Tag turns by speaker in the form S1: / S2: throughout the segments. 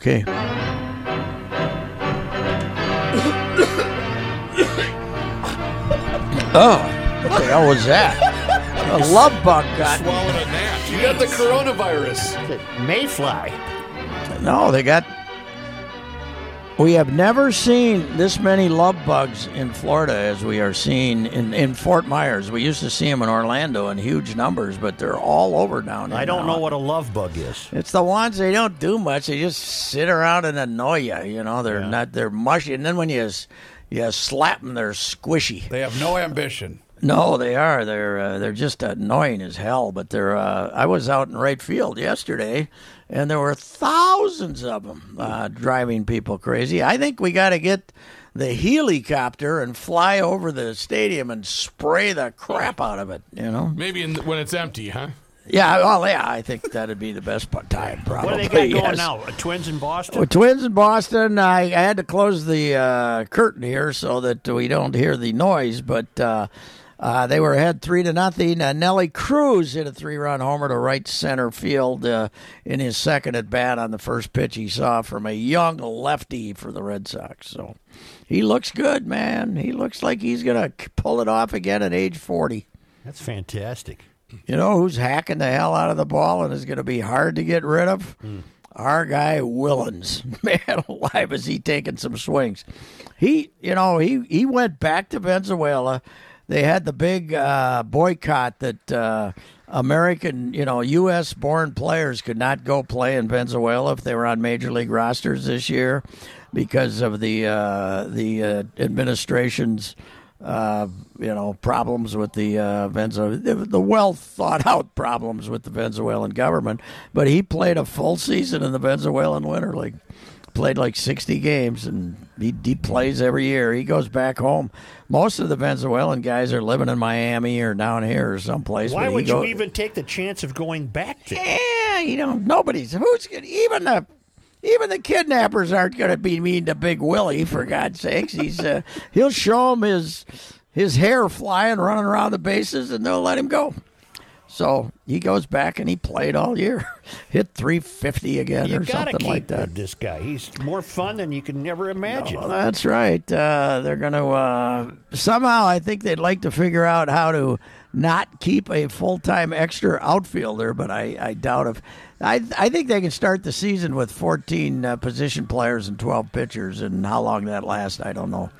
S1: Okay. oh, what the hell was that? A love bug got.
S2: Swallowed a gnat.
S3: You got the coronavirus.
S4: Mayfly.
S1: No, they got. We have never seen this many love bugs in Florida as we are seeing in, in Fort Myers. We used to see them in Orlando in huge numbers, but they're all over down there.
S4: I don't
S1: now.
S4: know what a love bug is.
S1: It's the ones they don't do much. They just sit around and annoy you. You know, they're not. They're mushy, and then when you you slap them, they're squishy.
S3: They have no ambition.
S1: No, they are. They're uh, they're just annoying as hell. But they're. Uh, I was out in right field yesterday, and there were thousands of them uh, driving people crazy. I think we got to get the helicopter and fly over the stadium and spray the crap out of it. You know.
S2: Maybe in, when it's empty, huh?
S1: Yeah. Well, yeah. I think that'd be the best part- time. Probably.
S4: What do they got going
S1: yes.
S4: now? Uh, Twins in Boston?
S1: Well, Twins in Boston. I, I had to close the uh, curtain here so that we don't hear the noise, but uh, uh, they were ahead three to nothing. Uh, Nelly Cruz hit a three-run homer to right center field uh, in his second at bat on the first pitch he saw from a young lefty for the Red Sox. So he looks good, man. He looks like he's gonna pull it off again at age forty.
S4: That's fantastic.
S1: You know who's hacking the hell out of the ball and is going to be hard to get rid of? Our guy Willians. Man alive, is he taking some swings? He, you know, he he went back to Venezuela. They had the big uh, boycott that uh, American, you know, U.S. born players could not go play in Venezuela if they were on major league rosters this year because of the uh, the uh, administration's uh, you know, problems with the uh, Venezuela, the, the well thought out problems with the Venezuelan government. But he played a full season in the Venezuelan Winter League, played like 60 games, and he, he plays every year. He goes back home. Most of the Venezuelan guys are living in Miami or down here or someplace.
S4: Why would you even take the chance of going back there?
S1: yeah, you know, nobody's who's gonna, even the even the kidnappers aren't going to be mean to Big Willie. For God's sakes, he's uh, he'll show him his his hair flying, running around the bases, and they'll let him go. So he goes back and he played all year, hit 350 again
S4: You
S1: or something
S4: keep
S1: like that.
S4: this guy. He's more fun than you can never imagine.
S1: Well, that's right. Uh, they're going to uh, somehow. I think they'd like to figure out how to not keep a full time extra outfielder, but I, I doubt if. I I think they can start the season with 14 uh, position players and 12 pitchers, and how long that lasts, I don't know.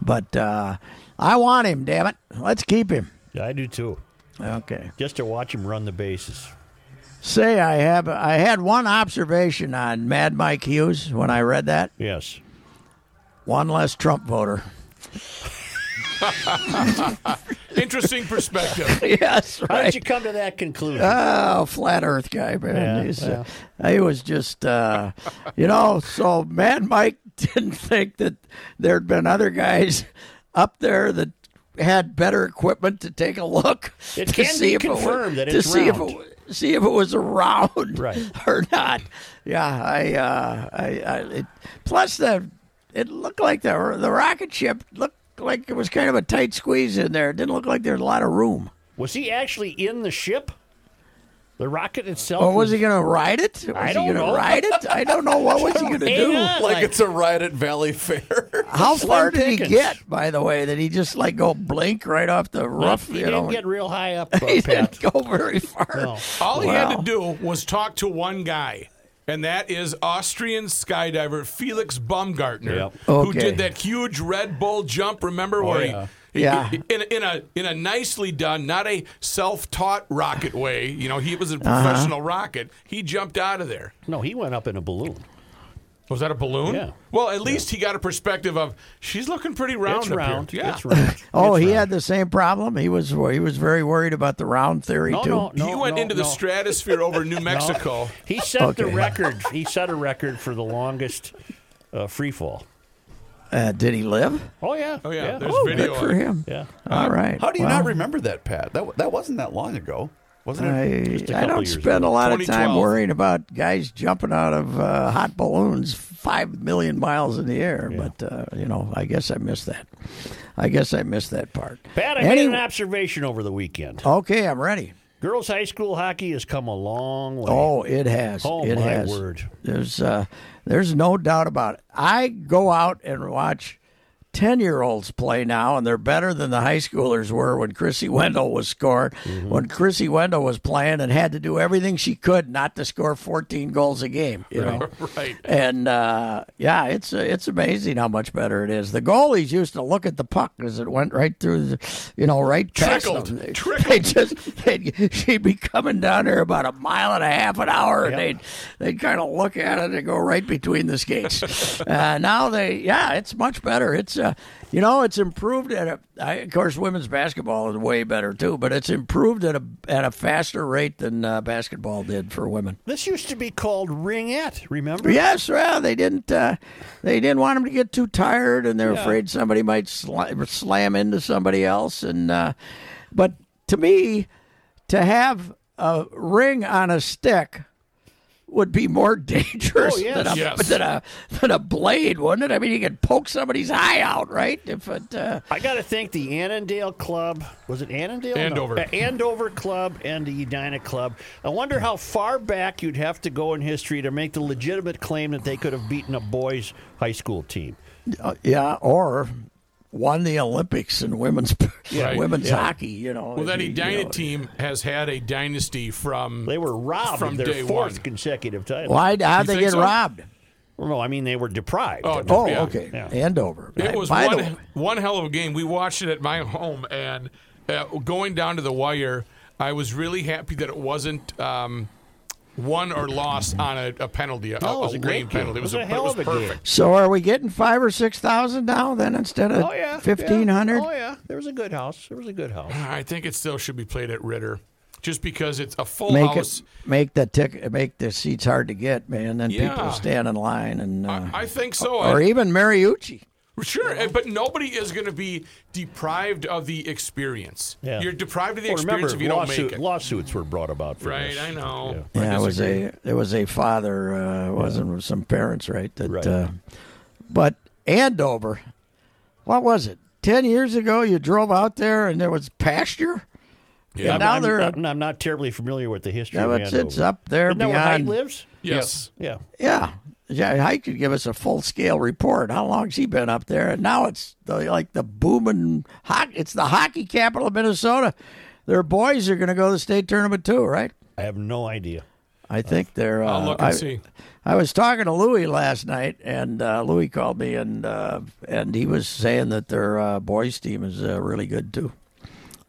S1: But uh, I want him. Damn it, let's keep him.
S4: Yeah, I do too.
S1: Okay.
S4: Just to watch him run the bases.
S1: Say I have. I had one observation on Mad Mike Hughes when I read that.
S4: Yes.
S1: One less Trump voter.
S2: Interesting perspective.
S1: yes,
S4: How
S1: right.
S4: did you come to that conclusion?
S1: Oh, flat Earth guy, man.
S4: Yeah,
S1: He's, uh, he was just, uh, you know. So Mad Mike didn't think that there'd been other guys up there that had better equipment to take a look
S4: It
S1: to see if it was-
S4: confirmed that
S1: to
S4: it's
S1: see if it see if it was around
S4: Right.
S1: or not. Yeah, I, uh, I, I it, plus the it looked like the the rocket ship looked like it was kind of a tight squeeze in there. It didn't look like there was a lot of room.
S4: was he actually in the ship? The rocket itself?
S1: Or was he going to ride it? Was
S4: I don't
S1: going to
S4: know.
S1: ride it? I don't know. What was he going to do?
S3: Like,
S4: Like-
S3: it's a ride at Valleyfair.
S1: How far did he get? By the way, did he just like go blink right off the roof?
S4: He
S1: you
S4: didn't
S1: know?
S4: get real high up, uh,
S1: he
S4: Pat.
S1: didn't go very far.
S4: No.
S2: All he had to do was talk to one guy, and that is Austrian skydiver Felix Baumgartner,
S4: Yep.
S2: who did that huge Red Bull jump. Remember where
S4: yeah.
S2: he. He-
S1: Yeah.
S2: in, in a in a nicely done, not a self-taught rocket way. You know, he was a
S1: Uh-huh.
S2: professional rocket. He jumped out of there.
S4: No, he went up in a balloon.
S2: Was that a balloon?
S4: Yeah.
S2: Well, at least he got a perspective of she's looking pretty round.
S4: it's round.
S2: Here. Yeah.
S4: It's round.
S1: Oh,
S4: It's
S1: he
S4: round.
S1: had the same problem. He was he was very worried about the round theory
S4: No,
S1: too.
S4: no, no.
S2: he went
S4: no,
S2: into the stratosphere over New Mexico.
S4: He set the record. He set a record for the longest uh, free fall.
S1: Uh, did he live?
S4: Oh yeah.
S2: Oh yeah, there's
S1: Oh,
S2: video.
S1: good
S2: of
S1: for him.
S4: Yeah.
S1: All right.
S3: How do you
S1: Well,
S3: not remember that, Pat? That that wasn't that long ago, wasn't it?
S4: a
S1: I, I
S4: couple
S1: don't
S4: years
S1: spend a lot of time worrying about guys jumping out of uh, hot balloons five million miles in the air. But uh, you know, I guess I missed that. I guess I missed that part.
S4: Pat, I
S1: Any-
S4: made an observation over the weekend.
S1: Okay, I'm ready.
S4: Girls high school hockey has come a long way.
S1: Oh, it has.
S4: Oh,
S1: it
S4: my
S1: has.
S4: word.
S1: There's uh, there's no doubt about it. I go out and watch ten year olds play now, and they're better than the high schoolers were when Krissy Wendell was scoring.
S4: Mm-hmm.
S1: When Krissy Wendell was playing and had to do everything she could not to score 14 goals a game. You know.
S2: Right.
S1: And uh, yeah, it's it's amazing how much better it is. The goalies used to look at the puck as it went right through, the, you know, right past
S2: Trickled.
S1: them.
S2: Trickled.
S1: they just they'd, she'd be coming down there about a mile and a half an hour, and they'd they'd kind of look at it and go right between the skates. uh, now they, yeah, it's much better. It's uh, you know, it's improved at a. I, of course, women's basketball is way better too, but it's improved at a at a faster rate than uh, basketball did for women.
S4: This used to be called ringette. Remember?
S1: Yes, well, they didn't. Uh, they didn't want them to get too tired, and they're afraid somebody might sla- slam into somebody else. And uh, but to me, to have a ring on a stick would be more dangerous
S4: Oh, yes.
S1: than, a,
S2: Yes.
S1: than a than a blade, wouldn't it? I mean, you could poke somebody's eye out, right? If it. Uh,
S4: I got to thank the Annandale Club. Was it Annandale? No.
S2: Andover.
S4: Uh, Andover Club and the Edina Club. I wonder how far back you'd have to go in history to make the legitimate claim that they could have beaten a boys' high school team.
S1: uh, yeah, or won the Olympics in women's
S2: Right.
S1: women's
S4: Yeah.
S1: hockey. You know,
S2: Well, that
S1: you
S2: Edina team has had a dynasty from.
S4: They were robbed
S2: From
S4: of their
S2: day
S4: fourth
S2: one.
S4: consecutive title.
S1: Why? How'd
S2: You
S1: they get
S2: so?
S1: robbed?
S4: Well, no, I mean they were deprived.
S2: Oh,
S1: Oh,
S2: Yeah.
S1: okay.
S4: Yeah.
S1: Andover.
S2: It was
S1: By
S2: one, one hell of a game. We watched it at my home, and uh, going down to the wire, I was really happy that it wasn't um, won or lost on a, a penalty, a,
S4: No,
S2: a
S4: a great
S2: lane
S4: game.
S2: penalty.
S4: It was
S2: a,
S4: a hell
S2: it was
S4: of a game.
S2: perfect.
S1: So are we getting five or six thousand now then instead of
S4: Oh yeah,
S1: fifteen hundred?
S4: yeah. Oh yeah, there was a good house. There was a good house.
S2: I think it still should be played at Ridder, just because it's a full
S1: Make
S2: house.
S1: it make the tick make the seats hard to get, man. Then
S2: Yeah.
S1: people stand in line and uh,
S2: I, I think so.
S1: or
S2: I-
S1: even Mariucci.
S2: Sure, eh, but nobody is going to be deprived of the experience.
S4: Yeah.
S2: You're deprived of the
S4: Well, remember,
S2: experience if you don't make it.
S4: lawsuits were brought about for
S2: Right,
S4: this.
S2: I know.
S4: Yeah.
S1: Yeah, it was a there was a father, uh, wasn't with some parents, right? That,
S4: Right.
S1: Uh, but Andover, what was it? Ten years ago, you drove out there and there was pasture.
S2: Yeah.
S1: And now
S4: I'm,
S1: they're
S4: I'm, I'm not terribly familiar with the history
S1: Yeah,
S4: of
S1: it's, it's up there
S4: Isn't that where Hyde
S1: beyond.
S4: lives?
S2: Yes.
S4: Yeah.
S1: Yeah. Yeah, Hike could give us a full scale report. How long's he been up there? And now it's the, like the booming hockey. It's the hockey capital of Minnesota. Their boys are going to go to the state tournament too, right?
S4: I have no idea.
S1: I think they're. Uh,
S2: I'll look and
S1: I,
S2: see.
S1: I was talking to Louis last night, and uh, Louis called me, and uh, and he was saying that their uh, boys team is uh, really good too.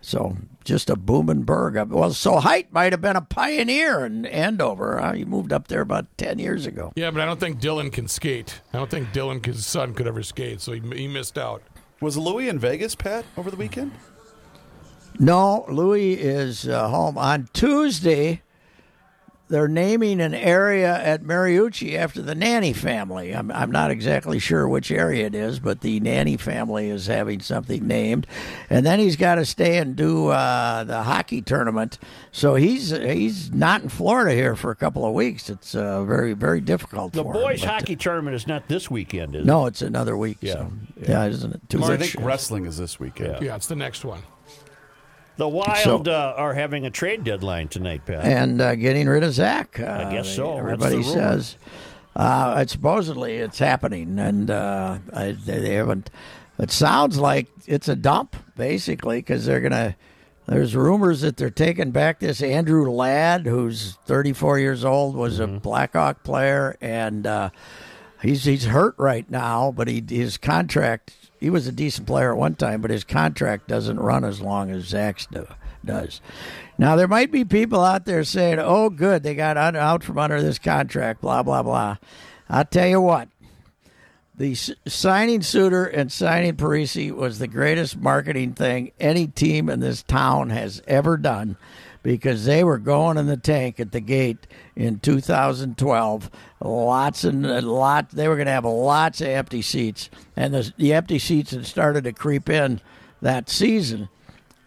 S1: So just a booming burg. Well, so Height might have been a pioneer in Andover. Uh, he moved up there about ten years ago.
S2: Yeah, but I don't think Dylan can skate. I don't think Dylan, his son, could ever skate, so he, he missed out.
S3: Was Louis in Vegas, Pat, over the weekend?
S1: No, Louis is uh, home on Tuesday. They're naming an area at Mariucci after the Nanne family. I'm, I'm not exactly sure which area it is, but the Nanne family is having something named, and then he's got to stay and do uh, the hockey tournament. So he's he's not in Florida here for a couple of weeks. It's uh, very very difficult.
S4: The
S1: for him,
S4: boys'
S1: but-
S4: hockey tournament is not this weekend, is it?
S1: No, it's another week.
S4: Yeah.
S1: so. yeah, isn't it? Two
S3: Because I think wrestling is this weekend.
S2: Yeah, it's the next one.
S4: The Wild uh, are having a trade deadline tonight, Pat.
S1: and uh, getting rid of Zach. Uh,
S4: I guess so.
S1: Everybody says uh, it's supposedly it's happening, and uh, I, they they haven't. It sounds like it's a dump, basically, because they're gonna. There's rumors that they're taking back this Andrew Ladd, who's 34 years old, was
S4: Mm-hmm.
S1: a Blackhawk player, and uh, he's he's hurt right now. But he his contract. He was a decent player at one time, but his contract doesn't run as long as Zach's do, does. Now there might be people out there saying, "Oh, good, they got out from under this contract." Blah blah blah. I'll tell you what. The signing Suter and signing Parise was the greatest marketing thing any team in this town has ever done because they were going in the tank at the gate in 2012. Lots and a lot. They were going to have lots of empty seats, and the, the empty seats had started to creep in that season.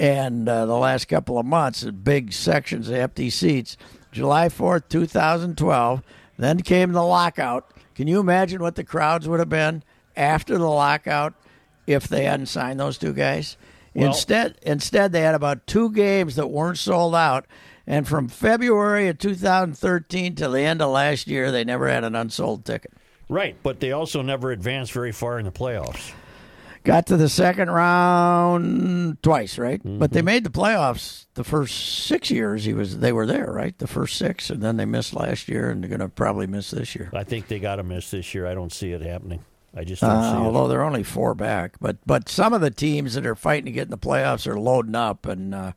S1: And uh, the last couple of months, big sections of empty seats. July 4th, 2012. Then came the lockout. Can you imagine what the crowds would have been after the lockout if they hadn't signed those two guys?
S4: Well-
S1: instead, instead they had about two games that weren't sold out, And from February of 2013 till the end of last year, they never had an unsold ticket.
S4: Right, but they also never advanced very far in the playoffs.
S1: Got to the second round twice, right? Mm-hmm. But they made the playoffs the first six years. He was they were there, right? The first six, and then they missed last year, and they're going to probably miss this year.
S4: I think they got to miss this year. I don't see it happening. I just don't
S1: Uh,
S4: see it.
S1: although they're only four back, but but some of the teams that are fighting to get in the playoffs are loading up, and uh,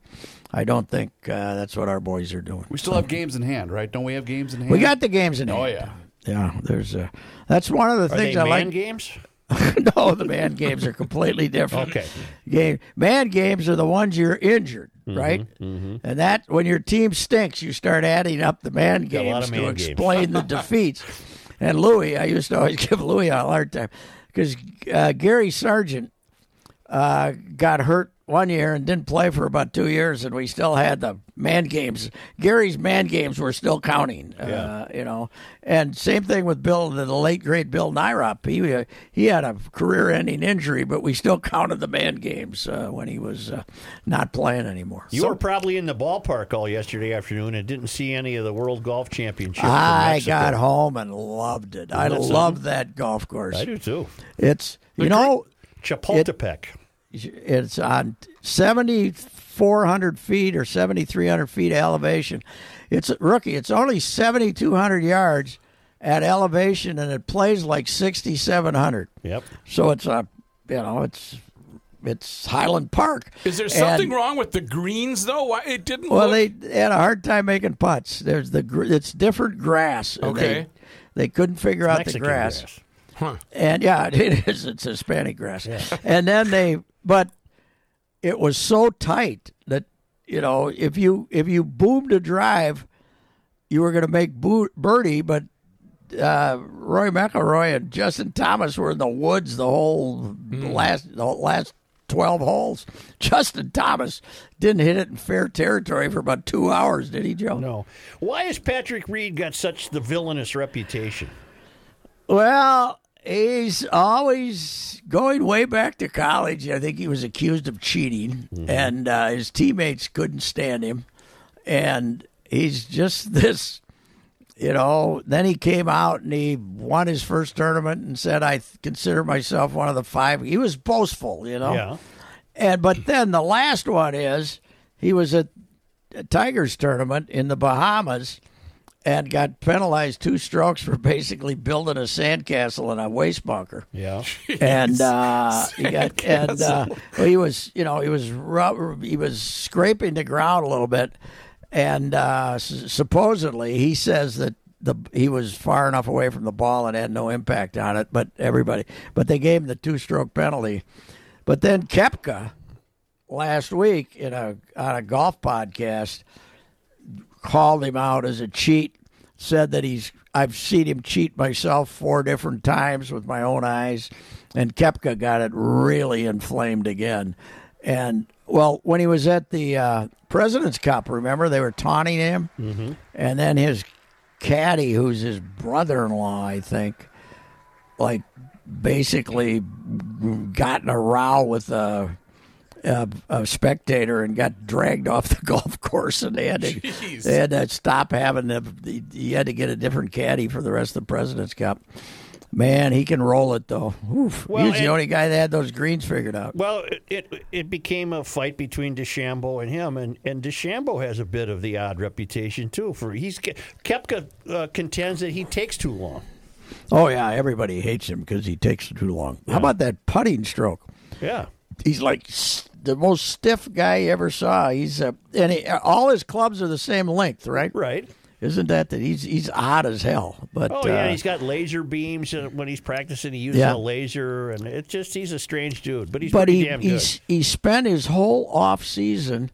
S1: I don't think uh, that's what our boys are doing.
S3: We still have games in hand, right? Don't we have games in hand?
S1: We got the games in hand.
S3: Oh yeah.
S1: yeah. There's uh, that's one of the
S4: Are
S1: things
S4: they
S1: I
S4: man
S1: like.
S4: games?
S1: no, the man games are completely different.
S4: Okay.
S1: Game man games are the ones you're injured,
S4: Mm-hmm,
S1: right? And that when your team stinks, you start adding up the man
S4: Got a lot
S1: games
S4: of
S1: to
S4: man games.
S1: explain the defeats. And Louis, I used to always give Louis a hard time because uh, Gary Sargent uh, got hurt one year and didn't play for about two years, and we still had the man games. Gary's man games were still counting, uh, you know. And same thing with Bill, the late great Bill Nyrop. He uh, he had a career-ending injury, but we still counted the man games uh, when he was uh, not playing anymore.
S4: You were probably in the ballpark all yesterday afternoon and didn't see any of the World Golf Championship.
S1: I got home and loved it. I
S4: that
S1: love that golf course.
S4: I do too.
S1: It's you know
S4: Chapultepec.
S1: It's on 7,400 feet or 7,300 feet elevation. It's rookie. It's only 7,200 yards at elevation, and it plays like 6,700.
S4: Yep.
S1: So it's a, you know, it's it's Highland Park.
S2: Is there
S1: And-
S2: something wrong with the greens though? Why it didn't
S1: Well,
S2: look
S1: they had a hard time making putts. There's the it's different grass.
S2: Okay.
S1: They, they couldn't figure out
S4: Mexican
S1: the grass.
S4: grass.
S2: Huh.
S1: And yeah, it is. It's Hispanic grass. Yeah. And then they, but it was so tight that you know if you if you boomed a drive, you were going to make boo- birdie, but. Uh, Rory McIlroy and Justin Thomas were in the woods the whole last the last twelve holes. Justin Thomas didn't hit it in fair territory for about two hours, did he, Joe?
S4: No. Why has Patrick Reed got such the villainous reputation?
S1: Well, he's always going way back to college. I think he was accused of cheating, and uh, his teammates couldn't stand him. And he's just this, you know. Then he came out and he won his first tournament and said, "I consider myself one of the five. He was boastful, you know.
S4: Yeah.
S1: And but then the last one is he was at a Tigers tournament in the Bahamas and got penalized two strokes for basically building a sandcastle in a waste bunker.
S4: Yeah.
S1: And uh, he got and uh, well, he was you know he was rub- he was scraping the ground a little bit, and uh, s- supposedly he says that the he was far enough away from the ball and had no impact on it. But everybody, but they gave him the two stroke penalty. But then Koepka last week in a on a golf podcast called him out as a cheat. Said that he's I've seen him cheat myself four different times with my own eyes, and Koepka got it really inflamed again. And well, when he was at the uh, President's Cup, remember they were taunting him, mm-hmm. and then his caddy, who's his brother-in-law, I think, like basically got in a row with a, a, a spectator and got dragged off the golf course, and they had to
S2: Jeez.
S1: they had to stop having the. He had to get a different caddy for the rest of the President's Cup. Man, he can roll it though. Oof.
S4: Well,
S1: he was the only guy that had those greens figured out.
S4: Well, it, it it became a fight between DeChambeau and him, and and DeChambeau has a bit of the odd reputation too. For he's Koepka uh, contends that he takes too long.
S1: Oh yeah, everybody hates him because he takes too long. How about that putting stroke?
S4: Yeah.
S1: He's like the most stiff guy you ever saw. He's uh, and he, all his clubs are the same length, right?
S4: Right.
S1: Isn't that that he's he's odd as hell? But
S4: Oh yeah,
S1: uh,
S4: he's got laser beams uh, when he's practicing. He uses
S1: Yeah.
S4: a laser, and it's just he's a strange dude, but he's
S1: but
S4: pretty
S1: he
S4: damn
S1: he's, he spent his whole off season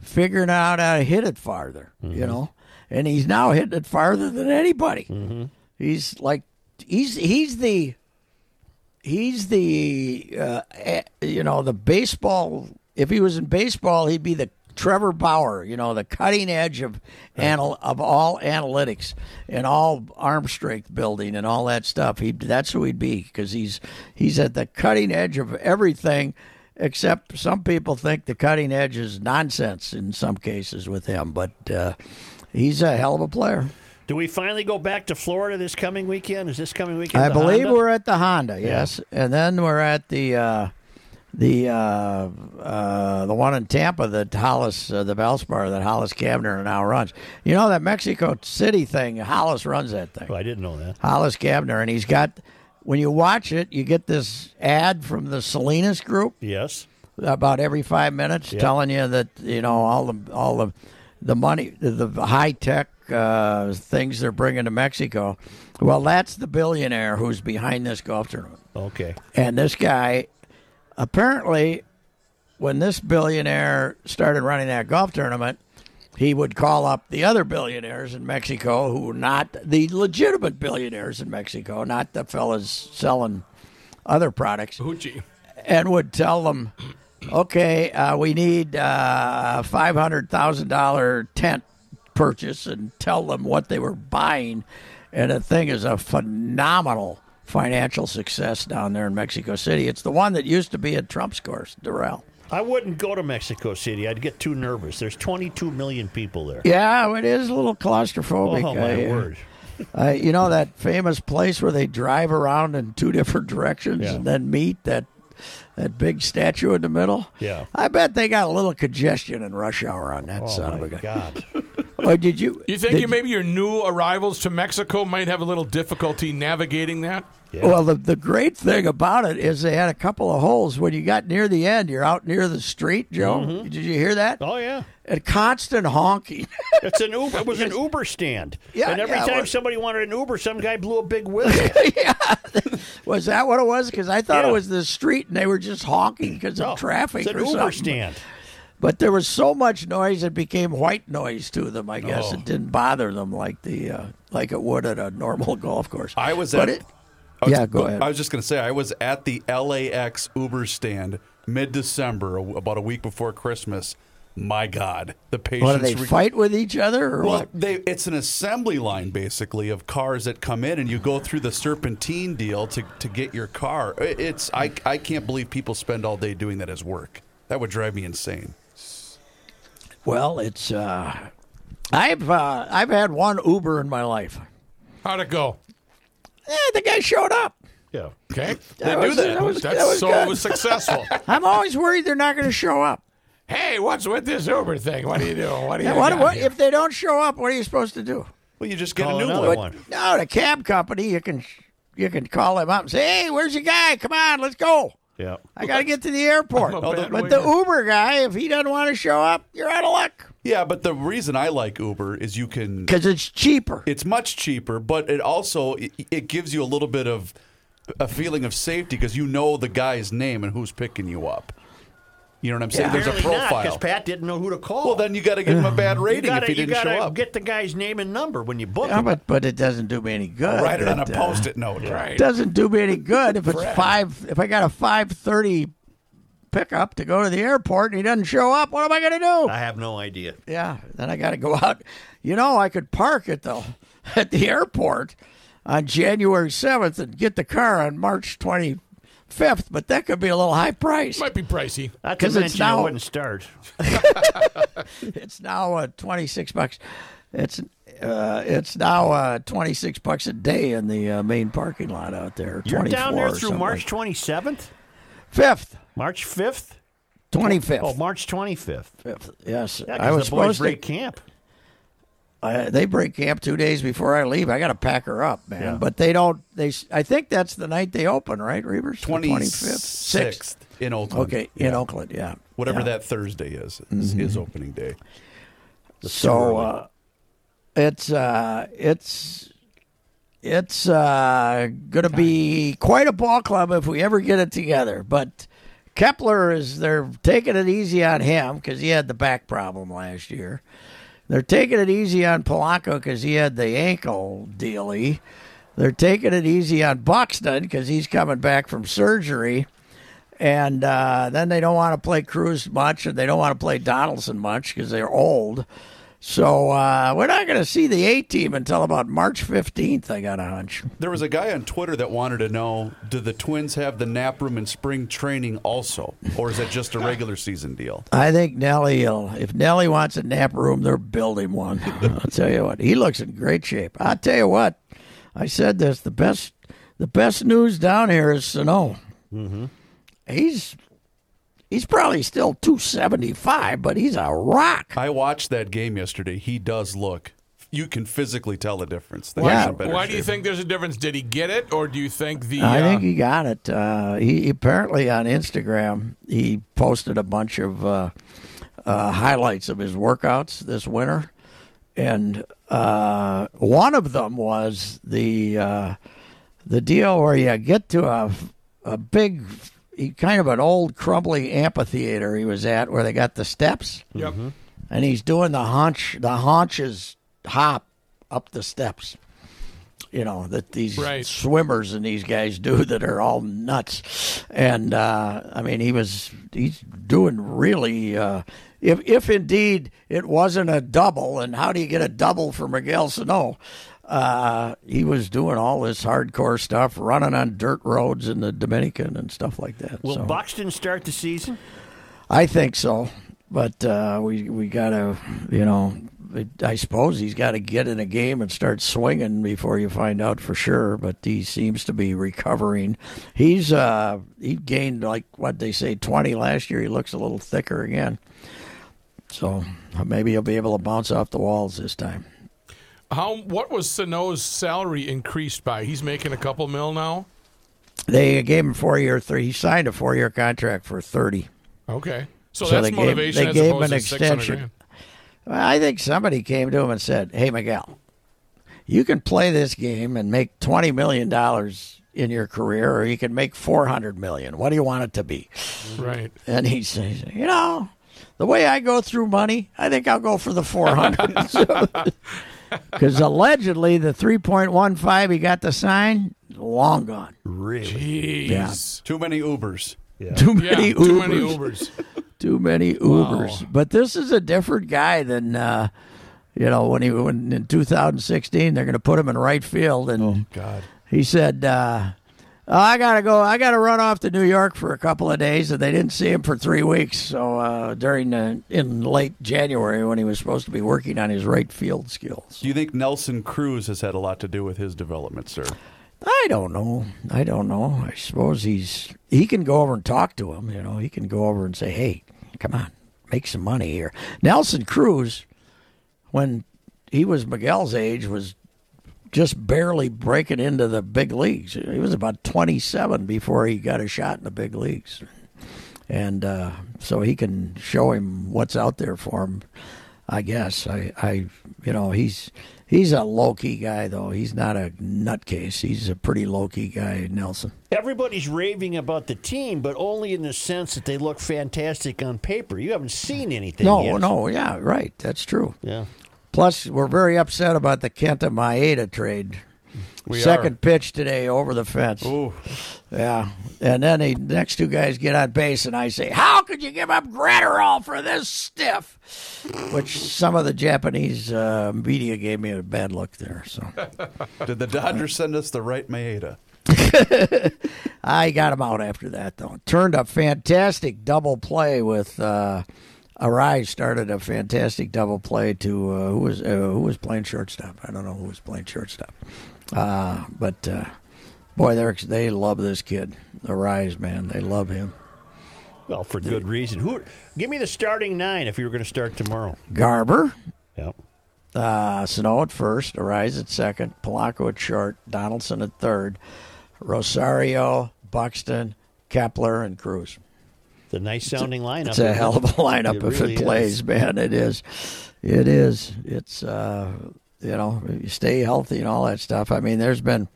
S1: figuring out how to hit it farther,
S4: Mm-hmm.
S1: you know, and he's now hitting it farther than anybody.
S4: Mm-hmm.
S1: He's like he's he's the he's the uh, eh, you know the baseball. If he was in baseball, he'd be the Trevor Bauer, you know, the cutting edge of anal- of all analytics and all arm strength building and all that stuff. He that's who he'd be because he's he's at the cutting edge of everything. except some people think the cutting edge is nonsense in some cases with him. But uh, he's a hell of a player.
S4: Do we finally go back to Florida this coming weekend? Is this coming weekend?
S1: I believe
S4: Honda?
S1: we're at the Honda, yes, and then we're at the uh, the uh, uh, the one in Tampa that Hollis, uh, the Valspar that Hollis Cavner now runs. You know that Mexico City thing, Hollis runs that thing.
S4: Oh, I didn't know that.
S1: Hollis Cavner, and he's got. When you watch it, you get this ad from the Salinas Group
S4: Yes.
S1: about every five minutes, telling you that you know all the all the the money, the high tech uh, things they're bringing to Mexico. Well, that's the billionaire who's behind this golf tournament,
S4: Okay.
S1: and this guy apparently, when this billionaire started running that golf tournament. He would call up the other billionaires in Mexico who were not the legitimate billionaires in Mexico, not the fellas selling other products
S2: Hoochie.
S1: and would tell them, okay, uh, we need uh, five hundred thousand dollar tent purchase, and tell them what they were buying, and the thing is a phenomenal financial success down there in Mexico City. It's the one that used to be at Trump's course, Doral.
S4: I wouldn't go to Mexico City. I'd get too nervous. There's 22 million people there.
S1: Yeah, it is a little claustrophobic.
S4: Oh, my
S1: I, uh,
S4: word.
S1: Uh, you know that famous place where they drive around in two different directions
S4: Yeah.
S1: and then meet that that big statue in the middle.
S4: Yeah.
S1: I bet they got a little congestion in rush hour on that
S4: Oh,
S1: son of a gun.
S4: God.
S1: Or did you?
S2: You think you, maybe your new arrivals to Mexico might have a little difficulty navigating that?
S4: Yeah.
S1: Well, the the great thing about it is they had a couple of holes. When you got near the end, you're out near the street, Joe.
S2: Mm-hmm.
S1: Did you hear that?
S4: Oh, yeah.
S1: And constant honking.
S4: It's an Uber. It was an Uber stand.
S1: Yeah,
S4: and every
S1: yeah,
S4: time
S1: well-
S4: somebody wanted an Uber, some guy blew a big whistle. yeah.
S1: was that what it was? Because I thought
S4: Yeah.
S1: it was the street, and they were just honking because of traffic
S4: It's an
S1: or
S4: Uber
S1: something.
S4: stand.
S1: But there was so much noise it became white noise to them. I guess
S4: Oh.
S1: it didn't bother them like the uh, like it would at a normal golf course.
S3: I was
S1: But
S3: at.
S1: it-
S3: I was-
S1: Yeah, go ahead.
S3: I was just going to say I was at the LAX Uber stand mid-December, about a week before Christmas. My God, the patients.
S1: what do they
S3: re-
S1: fight with each other or
S3: Well,
S1: what?
S3: they, it's an assembly line basically of cars that come in, and you go through the serpentine deal to, to get your car. It's I I can't believe people spend all day doing that as work. That would drive me insane.
S1: Well, it's uh, I've uh, I've had one Uber in my life.
S2: How'd it go?
S1: Eh, the guy showed up.
S4: Yeah.
S2: Okay.
S1: That was- that was-
S2: That's
S1: that was
S2: so
S1: good.
S2: it was successful.
S1: I'm always worried they're not going to show up.
S2: hey, what's with this Uber thing? What are you doing? What are you
S1: Yeah, what,
S2: got
S1: what
S2: here?
S1: if they don't show up? What are you supposed to do?
S3: Well, you just get
S4: Call
S3: a new
S4: another
S3: one.
S4: one.
S1: No, the cab company you can you can call them up and say, "Hey, where's your guy? Come on, let's go."
S4: Yeah.
S1: I got to get to the airport.
S2: I'm
S1: but the. Uber guy, if he doesn't want to show up, you're out of luck
S3: Yeah, but the reason I like Uber is you can.
S1: because it's cheaper.
S3: It's much cheaper, but it also it, it gives you a little bit of a feeling of safety because you know the guy's name and who's picking you up. You know what I'm saying? There's a profile.
S4: because Pat didn't know who to call.
S3: well, then you got to give him a bad rating
S4: gotta,
S3: if he
S4: you
S3: didn't show
S4: gotta
S3: up.
S4: get the guy's name and number when you book
S1: Yeah,
S4: him.
S1: but but it doesn't do me any good.
S3: Write it on a
S1: uh,
S3: post-it note.
S2: Right.
S1: It doesn't do me any good if it's five. If I got a five thirty pickup to go to the airport and he doesn't show up, what am I going to do?
S4: I have no idea.
S1: Yeah, then I got to go out. You know, I could park at the at the airport on January seventh and get the car on March twenty fifth, but that could be a little high price.
S2: Might be pricey.
S4: Not to
S1: 'Cause it's
S4: mention I
S1: now-
S4: wouldn't start.
S1: It's now uh, twenty six bucks. It's uh, it's now uh, twenty six bucks a day in the uh, main parking lot out there.
S4: You're down there through March 27th?
S1: fifth,
S4: March 5th?
S1: twenty fifth.
S4: Oh, March 25th.
S1: Fifth. Yes,
S4: Yeah,
S1: I
S4: 'cause
S1: was
S4: the boys
S1: supposed
S4: break
S1: to.
S4: camp.
S1: I, they break camp two days before I leave. I got to pack her up, man.
S4: Yeah.
S1: But they don't. They. I think that's the night they open, right, Reavers?
S3: Twenty
S1: fifth,
S3: sixth in Oakland.
S1: Okay, in Oakland, yeah.
S3: Whatever
S1: Yeah.
S3: that Thursday is, is, is opening day.
S1: So uh, it's uh, it's it's uh, going to be quite a ball club if we ever get it together. But Kepler is they're taking it easy on him because he had the back problem last year. They're taking it easy on Polanco because he had the ankle dealy. They're taking it easy on Buxton because he's coming back from surgery. And uh, then they don't want to play Cruz much, and they don't want to play Donaldson much because they're old. So uh, we're not going to see the A team until about March 15th. I got a hunch.
S3: There was a guy on Twitter that wanted to know: Do the Twins have the nap room in spring training also, or is that just a regular season deal?
S1: I think Nelly will. If Nelly wants a nap room, they're building one. I'll tell you what, he looks in great shape. I'll tell you what, I said this: the best, the best news down here is Sano. Mm-hmm. He's he's probably still two seventy five, but he's a rock.
S3: I watched that game yesterday. He does look. You can physically tell the difference. That
S1: Yeah.
S3: he's in
S2: Why do you think there's a difference? Did he get it, or do you think the?
S1: I
S2: uh,
S1: think he got it. Uh, he apparently on Instagram he posted a bunch of uh, uh, highlights of his workouts this winter, and uh, one of them was the uh, the deal where you get to a a big, he- kind of an old crumbly amphitheater he was at where they got the steps,
S2: Yep.
S1: and he's doing the haunch the haunches hop up the steps. You know that these
S2: Right.
S1: swimmers and these guys do that are all nuts, and uh, I mean he was he's doing really. Uh, if if indeed it wasn't a double, and how do you get a double for Miguel Sano? Uh, he was doing all this hardcore stuff, running on dirt roads in the Dominican and stuff like that.
S4: Will
S1: so.
S4: Buxton start the season?
S1: I think so, but uh, we we gotta, you know, I suppose he's got to get in a game and start swinging before you find out for sure. But he seems to be recovering. He's uh, he gained like what they say twenty last year. He looks a little thicker again, so maybe he'll be able to bounce off the walls this time.
S2: How? What was Sano's salary increased by? He's making a couple mil now.
S1: They gave him four year three. He signed a four year contract for thirty.
S2: Okay, so,
S1: So
S2: that's
S1: they gave-
S2: motivation
S1: they
S2: as
S1: gave him an extension. Well, I think somebody came to him and said, "Hey, Miguel, you can play this game and make twenty million dollars in your career, or you can make four hundred million. What do you want it to be?"
S2: Right.
S1: And he says, "You know, the way I go through money, I think I'll go for the four hundred. Because allegedly, the three point one five he got the sign, long gone.
S4: Really?
S2: Jeez.
S3: Too many Ubers.
S1: Too
S2: Yeah.
S1: many
S2: too
S1: Ubers.
S2: many Ubers.
S1: too many Ubers. But this is a different guy than uh, you know when he when in 2016 they're going to put him in right field, and oh,
S3: God.
S1: he said, uh, "I got to go. I got to run off to New York for a couple of days," and they didn't see him for three weeks. So uh, during the, in late January when he was supposed to be working on his right field skills.
S3: Do you think Nelson Cruz has had a lot to do with his development, sir?
S1: I don't know. I don't know. I suppose he's he can go over and talk to him. You know, he can go over and say, "Hey, come on, make some money here." Nelson Cruz, when he was Miguel's age, was just barely breaking into the big leagues. He was about twenty-seven before he got a shot in the big leagues, and uh, so he can show him what's out there for him. I guess I, I, you know, he's he's a low key guy though. He's not a nutcase. He's a pretty low key guy, Nelson.
S4: Everybody's raving about the team, but only in the sense that they look fantastic on paper. You haven't seen anything
S1: No,
S4: yet.
S1: no, yeah, right. That's true.
S4: Yeah.
S1: Plus, we're very upset about the Kenta Maeda trade.
S3: We
S1: Second pitch today over the fence.
S3: Ooh.
S1: Yeah, and then the next two guys get on base, and I say, "How could you give up Graterol for this stiff?" Which some of the Japanese uh, media gave me a bad look there. So
S3: Did the Dodgers send us the right Maeda?
S1: I got him out after that, though. Turned a fantastic double play with uh, Arraez. Started a fantastic double play to uh, who was uh, who was playing shortstop. I don't know who was playing shortstop, uh, but uh, boy, they they love this kid. Arraez, man, they love him.
S4: Well, for good reason. Who? Give me the starting nine if you were going to start tomorrow.
S1: Garver,
S4: Yep.
S1: uh, Sano at first, Arraez at second, Polanco at short, Donaldson at third, Rosario, Buxton, Kepler, and Cruz.
S4: The nice sounding lineup.
S1: It's a hell of a lineup
S4: It
S1: if
S4: really
S1: it
S4: is.
S1: plays, man. It is. It is. It's uh, you know, you stay healthy and all that stuff. I mean, there's been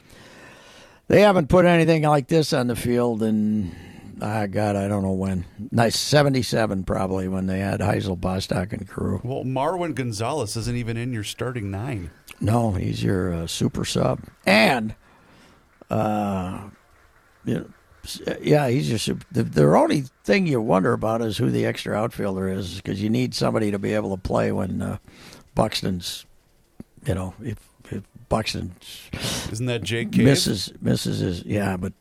S1: they haven't put anything like this on the field in ah God, I don't know when. Nice seventy seven probably when they had Hisle, Bostock, and Carew.
S3: Well, Marwin Gonzalez isn't even in your starting nine.
S1: No, he's your uh, super sub, and uh, you know, s- yeah, he's your super. The, the only thing you wonder about is who the extra outfielder is, because you need somebody to be able to play when uh, Buxton's, you know, if if Buxton
S3: Isn't that Jake Cave?
S1: misses misses his yeah, but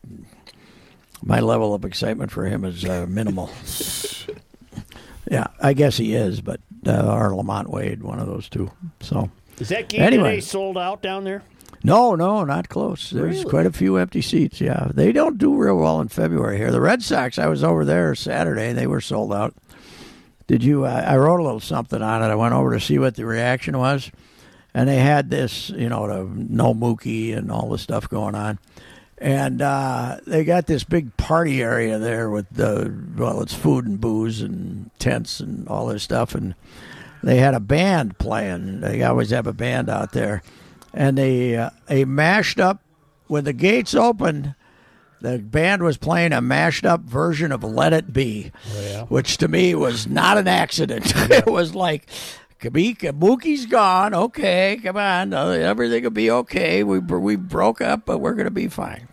S1: my level of excitement for him is uh, minimal. yeah, I guess he is, but uh, or LaMonte Wade, one of those two. So
S4: Is that game
S1: Anyway.
S4: today sold out down there?
S1: No, no, not close. There's
S4: Really?
S1: quite a few empty seats. Yeah, they don't do real well in February here. The Red Sox, I was over there Saturday. They were sold out. Did you? Uh, I wrote a little something on it. I went over to see what the reaction was, and they had this, you know, the no Mookie and all the stuff going on, and uh, they got this big party area there with the well, it's food and booze and tents and all this stuff, and they had a band playing. They always have a band out there, and they uh, they mashed up when the gates opened. The band was playing a mashed up version of "Let It Be," which to me was not an accident. it was like, Kabika, Mookie's gone. Okay, come on, uh, everything will be okay. We we broke up, but we're gonna be fine.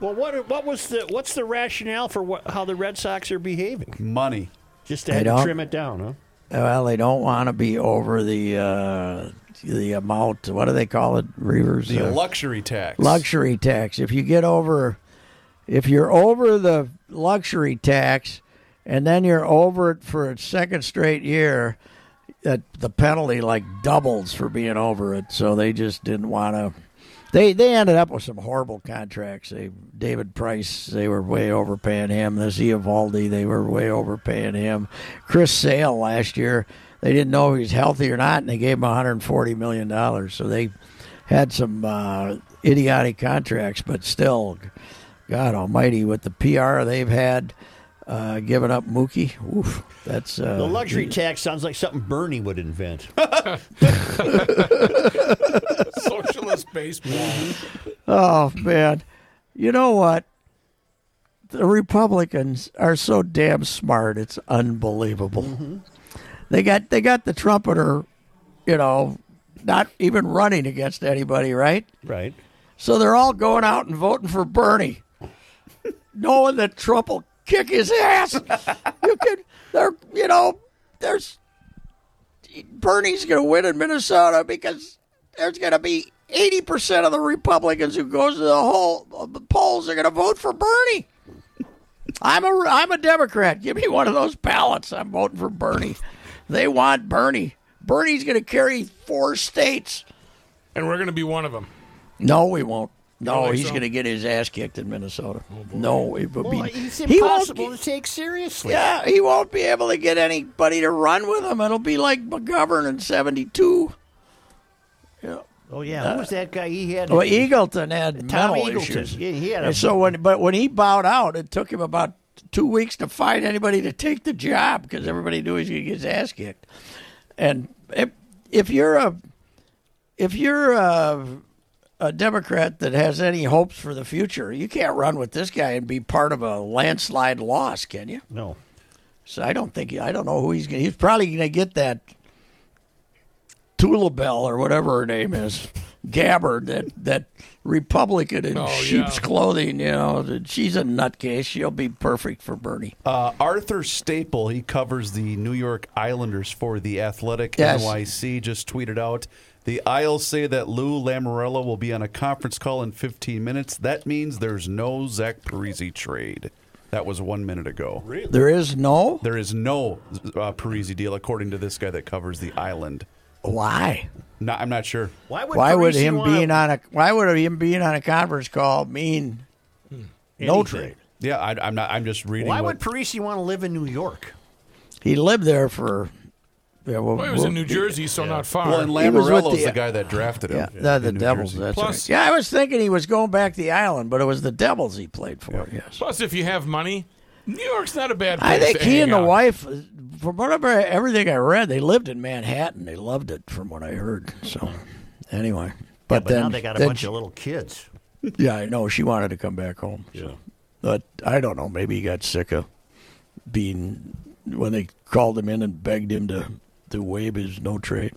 S4: Well, what what was the what's the rationale for what, how the Red Sox are behaving?
S3: Money.
S4: Just to, to trim it down, huh?
S1: Well, they don't want to be over the uh, the amount. What do they call it, Reavers?
S3: The
S1: Uh,
S3: luxury tax.
S1: luxury tax. If you get over, if you're over the luxury tax, and then you're over it for a second straight year, that the penalty like doubles for being over it. So they just didn't want to. They they ended up with some horrible contracts. They David Price, they were way overpaying him. This Eovaldi, they were way overpaying him. Chris Sale last year, they didn't know if he was healthy or not, and they gave him 140 million dollars. So they had some uh, idiotic contracts, but still, God Almighty, with the PR they've had, uh, giving up Mookie, oof, that's uh,
S4: The luxury tax sounds like something Bernie would invent.
S2: Socialist baseball.
S1: Oh man, you know what? The Republicans are so damn smart. It's unbelievable. They got they got the trumpeter, you know, not even running against anybody, right?
S4: right.
S1: So they're all going out and voting for Bernie, knowing that Trump will kick his ass. you can, they're, you know, there's Bernie's going to win in Minnesota because there's going to be eighty percent of the Republicans who goes to the whole the polls are going to vote for Bernie. I'm a I'm a Democrat. Give me one of those ballots. I'm voting for Bernie. They want Bernie. Bernie's going to carry four states.
S2: And we're going to be one of them.
S1: No, we won't. No, he's
S2: so?
S1: going to get his ass kicked in Minnesota. Oh, no, it would
S4: Well,
S1: be.
S4: it's
S1: he won't
S4: impossible to take seriously.
S1: yeah, he won't be able to get anybody to run with him. It'll be like McGovern in '72.
S4: Oh yeah, who was that guy? He had uh,
S1: Well, Eagleton had
S4: Tom
S1: mental
S4: Eagleton.
S1: issues.
S4: Yeah, he had a
S1: and so when, but when he bowed out, it took him about two weeks to find anybody to take the job because everybody knew he was going to get his ass kicked. And if, if you're a, if you're a, a Democrat that has any hopes for the future, you can't run with this guy and be part of a landslide loss, can you?
S4: no.
S1: So I don't think I don't know who he's going. to He's probably going to get that Tulabelle or whatever her name is, Gabbard, that that Republican in
S2: Oh,
S1: sheep's
S2: yeah.
S1: clothing. You know, she's a nutcase. She'll be perfect for Bernie.
S3: Uh, Arthur Staple, he covers the New York Islanders for the Athletic
S1: Yes.
S3: NYC, just tweeted out the Isles say that Lou Lamoriello will be on a conference call in 15 minutes. That means there's no Zach Parise trade. That was one minute ago.
S1: There is no
S3: There is no uh, Parise deal, according to this guy that covers the island.
S1: why.
S3: Not, I'm not sure.
S4: Why would
S1: Why would him
S4: wanna-
S1: being on a Why would him being on a conference call mean no trade?
S3: Yeah, I, I'm not. I'm just reading.
S4: Why
S3: what,
S4: would Parise want to live in New York?
S1: He lived there for. Yeah, well,
S2: Well, he was in New Jersey, so not far.
S3: Well, and
S1: He was
S3: Lamoriello's
S1: the-
S3: the, guy that drafted him.
S1: Yeah, the, the Devils.
S3: Jersey.
S1: That's
S2: Plus-
S1: right. Yeah, I was thinking he was going back to the island, but it was the Devils he played for. Yes.
S2: Plus, if you have money, New York's not a bad place
S1: I think
S2: to
S1: he
S2: hang
S1: and the wife, from whatever everything I read, they lived in Manhattan. They loved it, from what I heard. So, anyway, but,
S4: But
S1: then
S4: now they got a
S1: then
S4: bunch
S1: she-
S4: of little kids.
S1: Yeah, I know. She wanted to come back home. So. But I don't know. Maybe he got sick of being when they called him in and begged him to to waive his no trade.